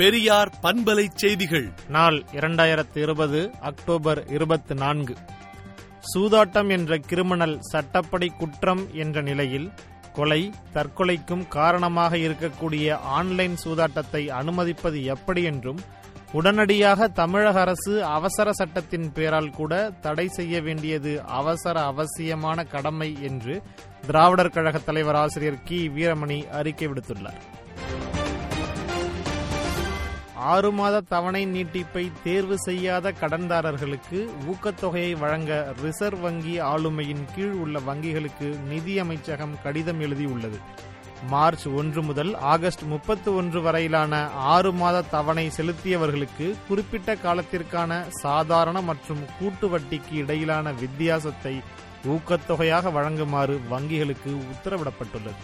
பெரியார் பண்பலை செய்திகள். நாள் இரண்டாயிரத்து இருபது அக்டோபர் இருபத்தி நான்கு சூதாட்டம் என்ற கிரிமினல் சட்டப்படி குற்றம் என்ற நிலையில் கொலை தற்கொலைக்கும் காரணமாக இருக்கக்கூடிய ஆன்லைன் சூதாட்டத்தை அனுமதிப்பது எப்படி என்றும் உடனடியாக தமிழக அரசு அவசர சட்டத்தின் பேரால் கூட தடை செய்ய வேண்டியது அவசர அவசியமான கடமை என்று திராவிடர் கழக தலைவர் ஆசிரியர் கி. வீரமணி அறிக்கை விடுத்துள்ளார். ஆறு மாத தவணை நீட்டிப்பை தேர்வு செய்யாத கடன்தாரர்களுக்கு ஊக்கத்தொகையை வழங்க ரிசர்வ் வங்கி ஆளுமையின் கீழ் உள்ள வங்கிகளுக்கு நிதி அமைச்சகம் கடிதம் எழுதியுள்ளது. மார்ச் ஒன்று முதல் ஆகஸ்ட் முப்பத்தி ஒன்று வரையிலான ஆறு மாத தவணை செலுத்தியவர்களுக்கு குறிப்பிட்ட காலத்திற்கான சாதாரண மற்றும் கூட்டு வட்டிக்கு இடையிலான வித்தியாசத்தை ஊக்கத்தொகையாக வழங்குமாறு வங்கிகளுக்கு உத்தரவிடப்பட்டுள்ளது.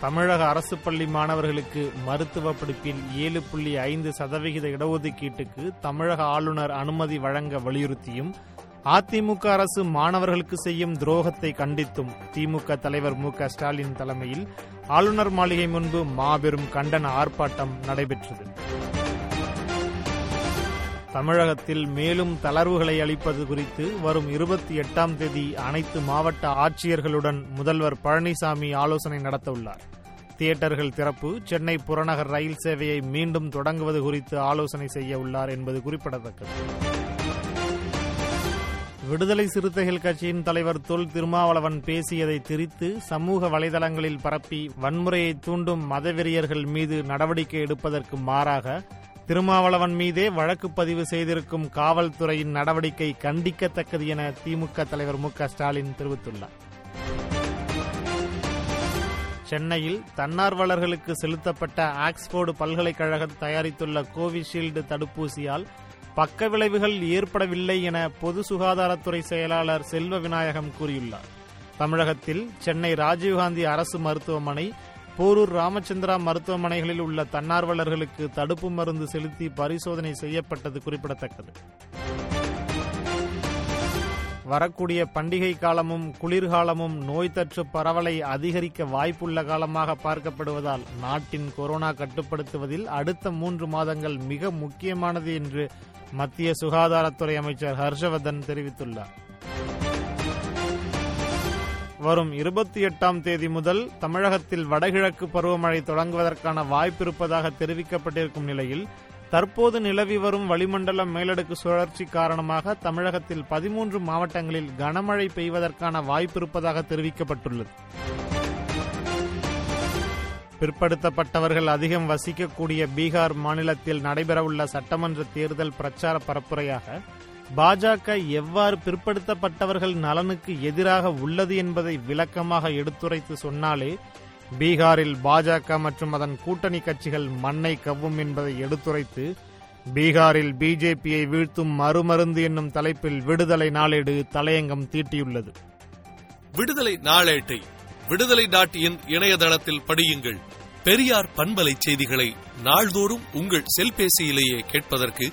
தமிழக அரசு பள்ளி மாணவர்களுக்கு மருத்துவ படிப்பில் ஏழு புள்ளி ஐந்து சதவிகித இடஒதுக்கீட்டுக்கு தமிழக ஆளுநர் அனுமதி வழங்க வலியுறுத்தியும் அதிமுக அரசு மாணவர்களுக்கு செய்யும் துரோகத்தை கண்டித்தும் திமுக தலைவர் மு க ஸ்டாலின் தலைமையில் ஆளுநர் மாளிகை முன்பு மாபெரும் கண்டன ஆர்ப்பாட்டம் நடைபெற்றது. தமிழகத்தில் மேலும் தளர்வுகளை அளிப்பது குறித்து வரும் இருபத்தி எட்டாம் தேதி அனைத்து மாவட்ட ஆட்சியர்களுடன் முதல்வர் பழனிசாமி ஆலோசனை நடத்தவுள்ளார். தியேட்டர்கள் திறப்பு சென்னை புறநகர் ரயில் சேவையை மீண்டும் தொடங்குவது குறித்து ஆலோசனை செய்ய உள்ளார் என்பது குறிப்பிடத்தக்கது. விடுதலை சிறுத்தைகள் கட்சியின் தலைவர் தொல் திருமாவளவன் பேசியதை திரித்து சமூக வலைதளங்களில் பரப்பி வன்முறையை தூண்டும் மதவெறியர்கள் மீது நடவடிக்கை எடுப்பதற்கு மாறாக திருமாவளவன் மீதே வழக்கு பதிவு செய்திருக்கும் காவல்துறையின் நடவடிக்கை கண்டிக்கத்தக்கது என திமுக தலைவர் மு ஸ்டாலின் தெரிவித்துள்ளார். சென்னையில் தன்னார்வலர்களுக்கு செலுத்தப்பட்ட ஆக்ஸ்போர்டு பல்கலைக்கழகம் தயாரித்துள்ள கோவிஷீல்டு தடுப்பூசியால் பக்க விளைவுகள் ஏற்படவில்லை என பொது சுகாதாரத்துறை செயலாளர் செல்வ விநாயகம் கூறியுள்ளார். தமிழகத்தில் சென்னை ராஜீவ்காந்தி அரசு மருத்துவமனை போரூர் ராமச்சந்திரா மருத்துவமனைகளில் உள்ள தன்னார்வலர்களுக்கு தடுப்பு மருந்து செலுத்தி பரிசோதனை செய்யப்பட்டது குறிப்பிடத்தக்கது. வரக்கூடிய பண்டிகை காலமும் குளிர்காலமும் நோய் தொற்று பரவலை அதிகரிக்க வாய்ப்புள்ள காலமாக பார்க்கப்படுவதால் நாட்டின் கொரோனா கட்டுப்படுத்துவதில் அடுத்த மூன்று மாதங்கள் மிக முக்கியமானது என்று மத்திய சுகாதாரத்துறை அமைச்சர் ஹர்ஷவர்தன் தெரிவித்துள்ளார். வரும் இருபத்தி எட்டாம் தேதி முதல் தமிழகத்தில் வடகிழக்கு பருவமழை தொடங்குவதற்கான வாய்ப்பிருப்பதாக தெரிவிக்கப்பட்டிருக்கும் நிலையில் தற்போது நிலவி வரும் வளிமண்டல மேலடுக்கு சுழற்சி காரணமாக தமிழகத்தில் பதிமூன்று மாவட்டங்களில் கனமழை பெய்வதற்கான வாய்ப்பிருப்பதாக தெரிவிக்கப்பட்டுள்ளது. பிற்படுத்தப்பட்டவர்கள் அதிகம் வசிக்கக்கூடிய பீகார் மாநிலத்தில் நடைபெறவுள்ள சட்டமன்ற தேர்தல் பிரச்சார பரப்புரையாக பாஜக எவ்வாறு பிற்படுத்தப்பட்டவர்கள் நலனுக்கு எதிராக உள்ளது என்பதை விளக்கமாக எடுத்துரைத்து சொன்னாலே பீகாரில் பாஜக மற்றும் அதன் கூட்டணி கட்சிகள் மண்ணை கவ்வும் என்பதை எடுத்துரைத்து பீகாரில் பிஜேபியை வீழ்த்தும் மறுமருந்து என்னும் தலைப்பில் விடுதலை நாளேடு தலையங்கம் தீட்டியுள்ளது. விடுதலை நாளேட்டை விடுதலை டாட் இன் இணையதளத்தில் படியுங்கள். பெரியார் பண்பலை செய்திகளை நாள்தோறும் உங்கள் செல்பேசியிலேயே கேட்பதற்கு